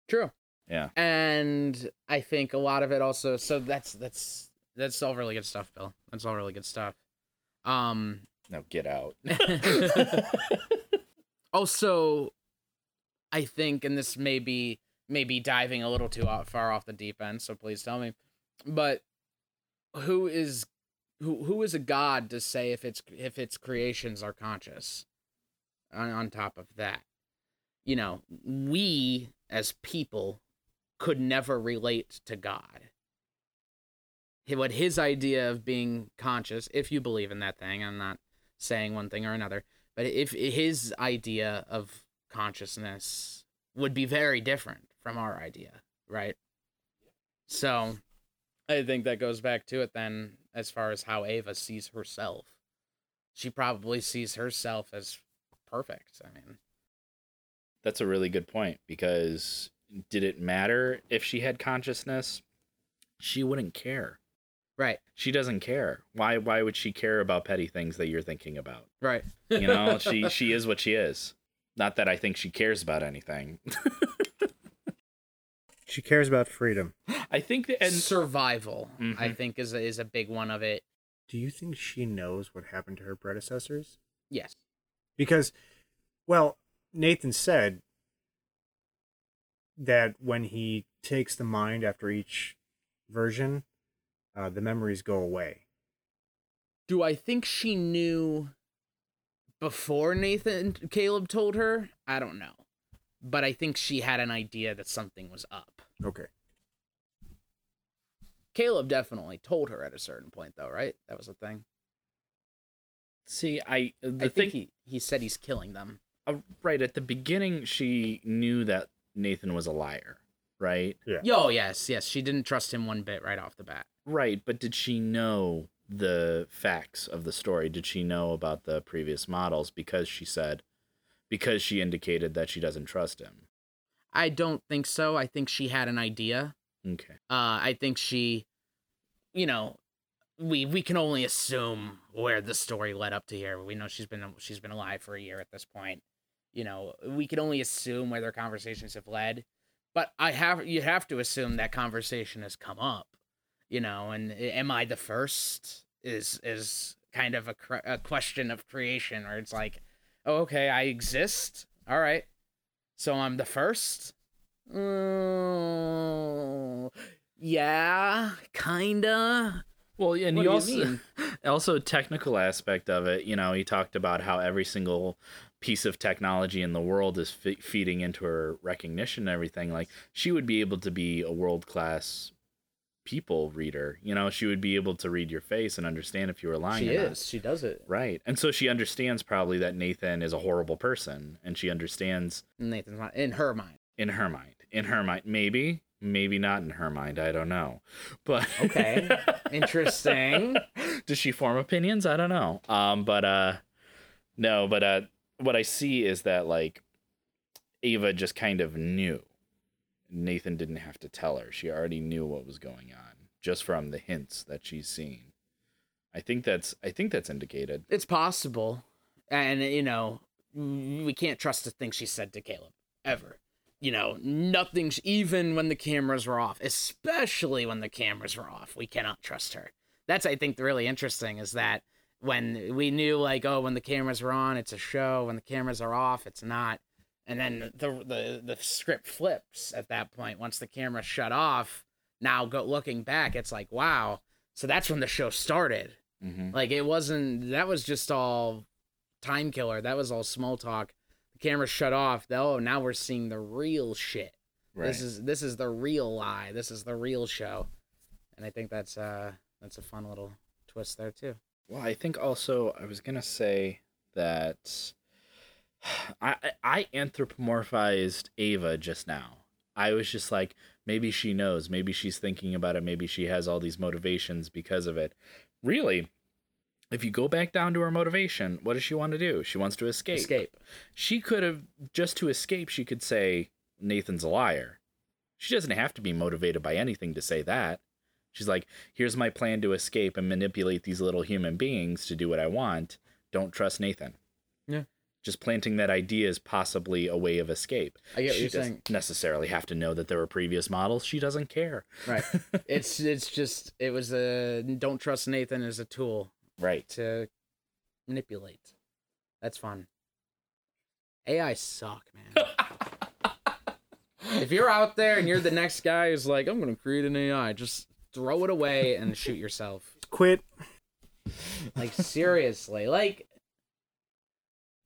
True. Yeah and I think a lot of it also. So that's that's that's all really good stuff, Bill. That's all really good stuff. Um. now get out also, I think, and this may be maybe diving a little too far off the deep end, so please tell me. But who is who who is a god to say if its if its creations are conscious? On, on top of that, you know, we as people could never relate to God. What his idea of being conscious, if you believe in that thing, I'm not saying one thing or another, but if his idea of consciousness would be very different from our idea, right? So I think that goes back to it then as far as how Ava sees herself. She probably sees herself as perfect. I mean, That's a really good point because did it matter if she had consciousness? She wouldn't care. right, She doesn't care. Why why would she care about petty things that you're thinking about? right. You know, she she is what she is. Not that I think she cares about anything. She cares about freedom. I think that and survival, I Mhm. think, is a, is a big one of it. Do you think she knows what happened to her predecessors? Yes. Because, well, Nathan said that when he takes the mind after each version, uh, the memories go away. Do I think she knew before Nathan Caleb told her? I don't know. But I think she had an idea that something was up. Okay. Caleb definitely told her at a certain point though, right? That was the thing. see, I the I thing think he, he said he's killing them. uh, right at the beginning she knew that Nathan was a liar, right? Yeah. Yo, yes, yes. She didn't trust him one bit right off the bat. Right, but did she know the facts of the story? Did she know about the previous models because she said because she indicated that she doesn't trust him? I don't think so. I think she had an idea. Okay. Uh, I think she, you know, we we can only assume where the story led up to here. We know she's been she's been alive for a year at this point. You know, we can only assume where their conversations have led. But I have you have to assume that conversation has come up. You know, and am I the first? Is is kind of a, a question of creation, where it's like, oh, okay, I exist. All right, so I'm the first. Mm, yeah, kinda. Well, and What you do you also also technical aspect of it. You know, he talked about how every single piece of technology in the world is fe- feeding into her recognition and everything. Like she would be able to be a world class people reader. You know, she would be able to read your face and understand if you were lying. She or not. is. She does it. Right. And so she understands probably that Nathan is a horrible person and she understands Nathan's mind, in her mind. in her mind. In her mind. Maybe, maybe not in her mind. I don't know. But Okay. Interesting. Does she form opinions? I don't know. Um but uh no, but uh what I see is that like Ava just kind of knew. Nathan didn't have to tell her. She already knew what was going on just from the hints that she's seen. I think that's I think that's indicated. It's possible, and you know, we can't trust the things she said to Caleb ever. You know, nothing. Even when the cameras were off, especially when the cameras were off, we cannot trust her. That's I think really interesting is that when we knew like oh when the cameras were on it's a show when the cameras are off it's not and then the the the script flips at that point once the camera shut off now go looking back it's like wow so that's when the show started Mm-hmm. like it wasn't that was just all time killer. That was all small talk. The camera shut off. Oh, now we're seeing the real shit. Right. This is this is the real lie. This is the real show. And I think that's uh that's a fun little twist there too. Well, I think also I was gonna say that I I anthropomorphized Ava just now. I was just like, maybe she knows, maybe she's thinking about it, maybe she has all these motivations because of it. Really, if you go back down to her motivation, what does she want to do? She wants to escape. Escape. She could have just to escape. She could say Nathan's a liar. She doesn't have to be motivated by anything to say that. She's like, here's my plan to escape and manipulate these little human beings to do what I want. Don't trust Nathan. Yeah. Just planting that idea is possibly a way of escape. I get what she you're doesn't saying. necessarily have to know that there were previous models. She doesn't care. Right. it's it's just it was a don't trust Nathan as a tool Right. to manipulate. That's fun. AI suck, man. if you're out there and you're the next guy who's like, I'm gonna create an AI, just throw it away and shoot yourself. Quit. Like seriously, like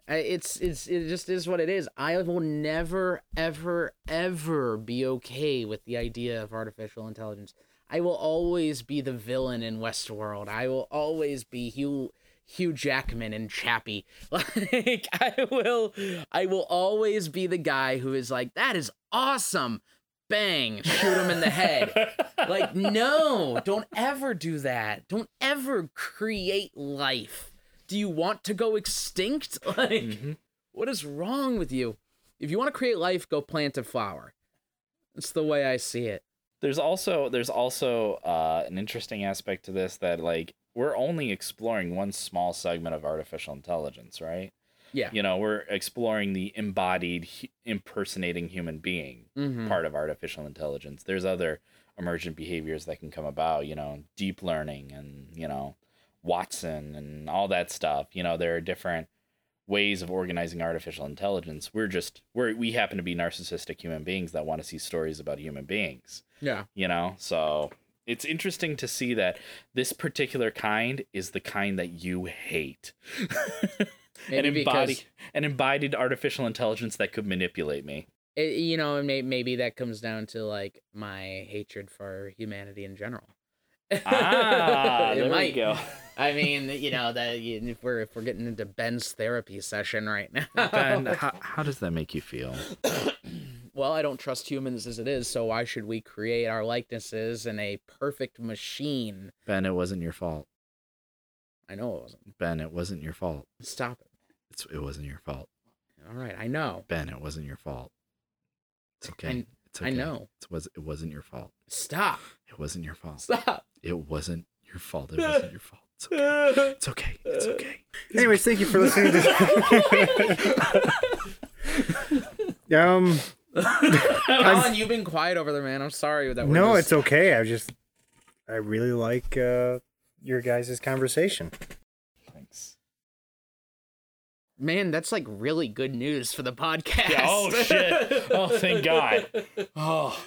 It's it's it just is what it is. I will never ever ever be okay with the idea of artificial intelligence. I will always be the villain in Westworld. I will always be Hugh Hugh Jackman and Chappie. Like I will I will always be the guy who is like that is awesome. Bang, shoot him in the head. like no, don't ever do that. Don't ever create life. Do you want to go extinct? Like what is wrong with you? If you want to create life, go plant a flower. That's the way I see it. there's also there's also uh, an interesting aspect to this that like we're only exploring one small segment of artificial intelligence, right? Yeah. You know, we're exploring the embodied impersonating human being Mhm. part of artificial intelligence. There's other emergent behaviors that can come about, you know, deep learning and, you know, Watson and all that stuff. You know, there are different ways of organizing artificial intelligence. We're just we're we happen to be narcissistic human beings that want to see stories about human beings Yeah. you know so it's interesting to see that this particular kind is the kind that you hate an embodied an embodied artificial intelligence that could manipulate me it, you know, and may, maybe that comes down to like my hatred for humanity in general. ah there we go I mean, you know, that if we're if we're getting into Ben's therapy session right now. ben how, how does that make you feel well, I don't trust humans as it is, so why should we create our likenesses in a perfect machine? ben it wasn't your fault I know it wasn't. ben it wasn't your fault Stop it. It's, it wasn't your fault All right, I know. ben it wasn't your fault it's okay I- it's I know. it was it wasn't your fault Stop. it wasn't your fault Stop. it wasn't your fault it wasn't your fault it's okay it's okay it's okay Anyways, thank you for listening to. This. Um, Colin, you've been quiet over there, man. I'm sorry that. No, just- it's okay. I just, I really like uh, your guys' conversation. Thanks man. That's like really good news for the podcast. oh shit oh thank god oh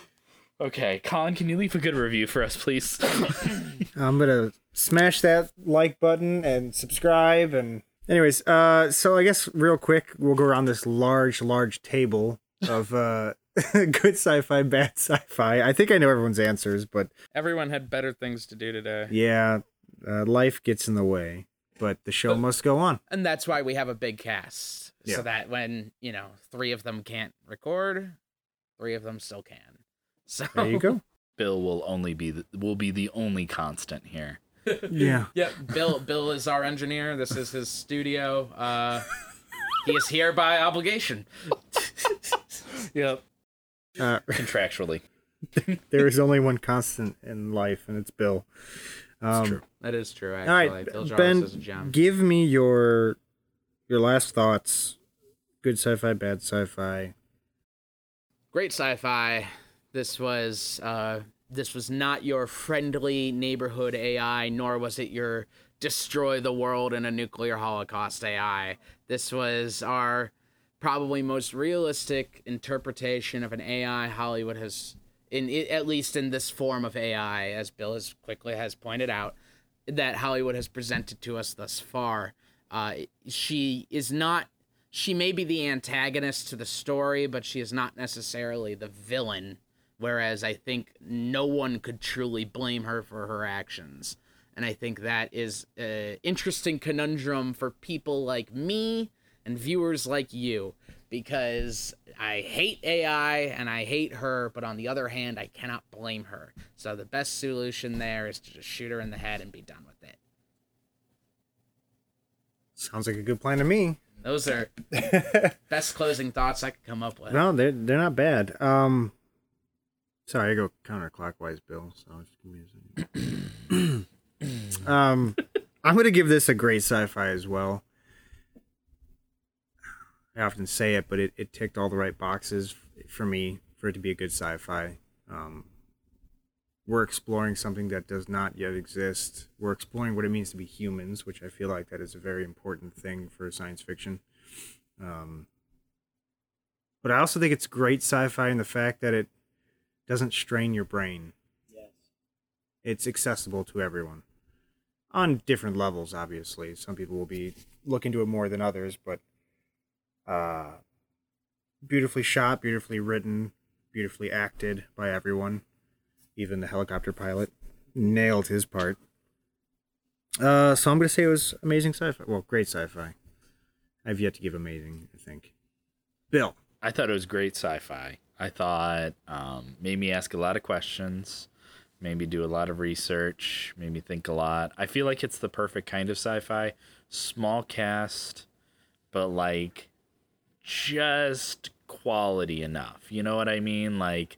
okay colin can you leave a good review for us please I'm gonna smash that like button and subscribe. And anyways, uh, so I guess real quick, we'll go around this large, large table of uh, good sci-fi, bad sci-fi. I think I know everyone's answers, but Everyone had better things to do today, yeah, uh, life gets in the way. But the show must go on. and that's why we have a big cast, Yeah. so that when you know three of them can't record, three of them still can. So There you go. bill will only be the, will be the only constant here Yeah. Yep, Bill. Bill is our engineer. This is his studio. Uh, he is here by obligation. yep Uh, contractually there is only one constant in life, and it's Bill. Um, true. That is true. All Actually, right, Bill Jarvis Ben, is a gem. give me your your last thoughts. Good sci-fi, bad sci-fi. Great sci-fi. This was uh, this was not your friendly neighborhood AI, nor was it your destroy the world in a nuclear holocaust AI. This was our probably most realistic interpretation of an AI Hollywood has in at least in this form of AI, as Bill has quickly has pointed out, that Hollywood has presented to us thus far. Uh, she is not. She may be the antagonist to the story, but she is not necessarily the villain. Whereas I think no one could truly blame her for her actions. And I think that is an interesting conundrum for people like me and viewers like you because I hate AI and I hate her, but on the other hand, I cannot blame her. So the best solution there is to just shoot her in the head and be done with it. Sounds like a good plan to me. Those are best closing thoughts I could come up with. No, they're they're not bad. Um, sorry, I go counterclockwise, Bill. So just give me a second. um, I'm gonna give this a great sci-fi as well. I often say it, but it, it ticked all the right boxes for me for it to be a good sci-fi. Um, we're exploring something that does not yet exist. We're exploring what it means to be humans, which I feel like that is a very important thing for science fiction. Um, but I also think it's great sci-fi in the fact that it doesn't strain your brain. Yes. It's accessible to everyone on different levels. Obviously, some people will be looking to it more than others, but Uh, beautifully shot, beautifully written, beautifully acted by everyone. Even the helicopter pilot nailed his part. Uh, so I'm gonna say it was amazing sci-fi. Well, great sci-fi. I've yet to give amazing. I think. Bill. I thought it was great sci-fi. I thought um, made me ask a lot of questions, made me do a lot of research, made me think a lot. I feel like it's the perfect kind of sci-fi, small cast, but like just quality enough. You know what I mean? Like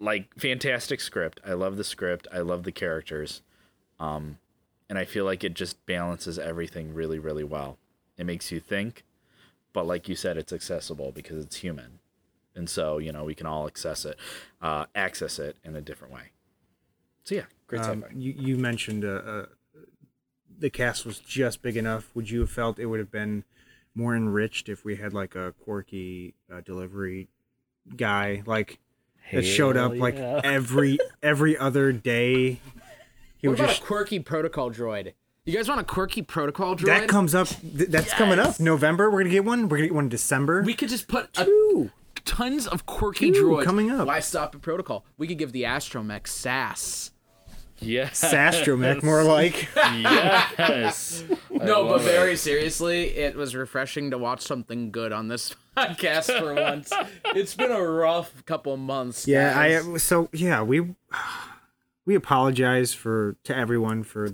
like fantastic script. I love the script. I love the characters. Um and I feel like it just balances everything really really well. It makes you think, but like you said it's accessible because it's human. And so, you know, we can all access it, uh, access it in a different way. So yeah, great Um, you you mentioned uh, uh, the cast was just big enough. Would you have felt it would have been more enriched if we had like a quirky uh, delivery guy, like that showed up Hell like every every other day? He What would about just a quirky protocol droid? You guys want a quirky protocol droid? that comes up. Th- that's coming up. November. We're gonna get one. We're gonna get one in December. we could just put a, Two. tons of quirky Two droids coming up. Why stop at protocol? We could give the astromech sass. Yes. Sastromech, more like. yes. No, but love it. very seriously, it was refreshing to watch something good on this podcast for once. It's been a rough couple months. Yeah, guys. I so yeah we we apologize for to everyone for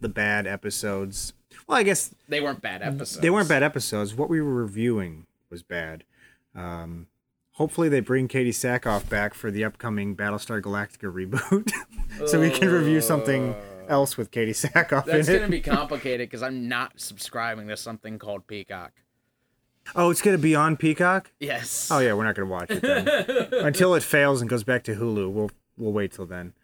the bad episodes. Well, I guess They weren't bad episodes. they weren't bad episodes. What we were reviewing was bad. Um, hopefully, they bring Katee Sackhoff back for the upcoming Battlestar Galactica reboot, so we can review something uh, else with Katee Sackhoff That's in it. gonna be complicated because I'm not subscribing to something called Peacock. Oh, it's gonna be on Peacock. Yes. Oh yeah, we're not gonna watch it then until it fails and goes back to Hulu. We'll we'll wait till then.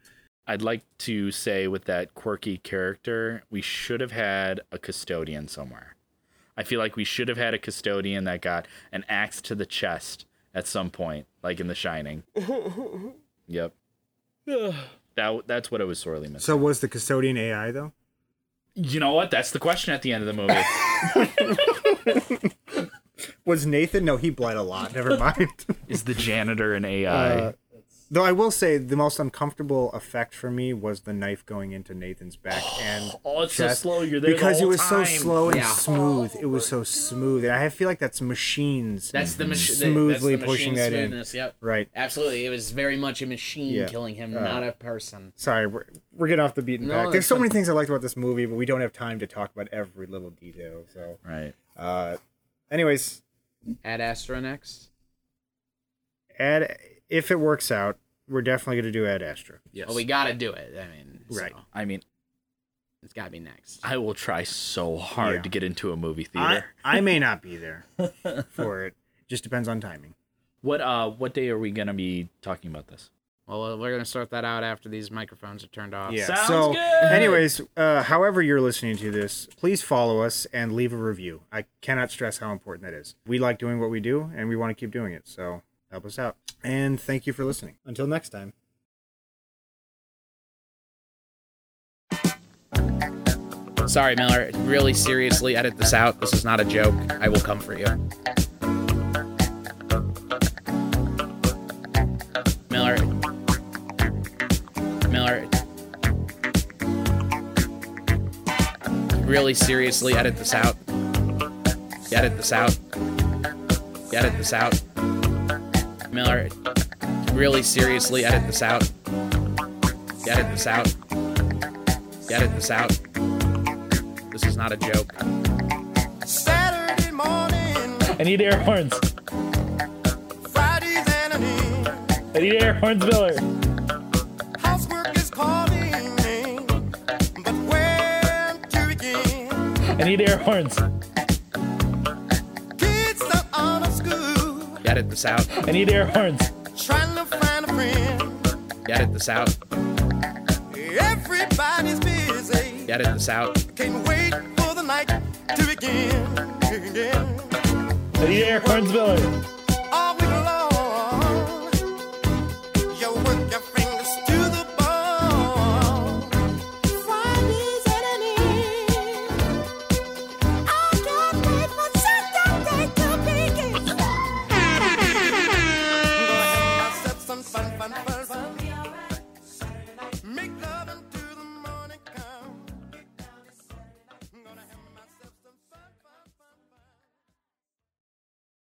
I'd like to say with that quirky character, we should have had a custodian somewhere. I feel like we should have had a custodian that got an axe to the chest at some point, like in The Shining. yep. that that's what I was sorely missing. So was the custodian AI though? you know what? That's the question at the end of the movie. Was Nathan? No, he bled a lot. Never mind. Is the janitor an AI? Uh, Though I will say the most uncomfortable effect for me was the knife going into Nathan's back and oh, it's so chest slow. You're there the because it whole was so slow and Yeah. smooth. It was so smooth. And I feel like that's machines. That's the machine. Smoothly pushing that in. smoothness, Yep. right. Absolutely. It was very much a machine Yeah. killing him, Uh, not a person. Sorry, we're, we're getting off the beaten No, path. There's so fine. many things I liked about this movie, but we don't have time to talk about every little detail. So, Right. uh, anyways, Ad Astra next. Ad, if it works out, we're definitely going to do Ad Astra. Yes. Well, we gotta do it. I mean, so Right. I mean, It's gotta be next. I will try so hard Yeah. to get into a movie I, theater. I may not be there for it. Just depends on timing. What uh what day are we gonna be talking about this? Well, we're gonna sort that out after these microphones are turned off. Yeah. Sounds so, good. anyways, uh, however you're listening to this, please follow us and leave a review. I cannot stress how important that is. We like doing what we do, and we want to keep doing it. So help us out. And thank you for listening. Until next time. Sorry, Miller. Really seriously, edit this out. This is not a joke. I will come for you. Miller. Miller. Really seriously, edit this out. Edit this out. Edit this out. Miller. Really seriously, edit this out. Edit this out. Edit this out. This is not a joke. Saturday morning, I need air horns. Fridays and an eve. I need air horns, Miller. Housework is calling me, but where to begin? I need air horns. Edit this out. I need air horns. trying to find a friend. Edit this out. Everybody's busy, Edit this out. can't wait for the night to begin. Again. I need air horns, Miller.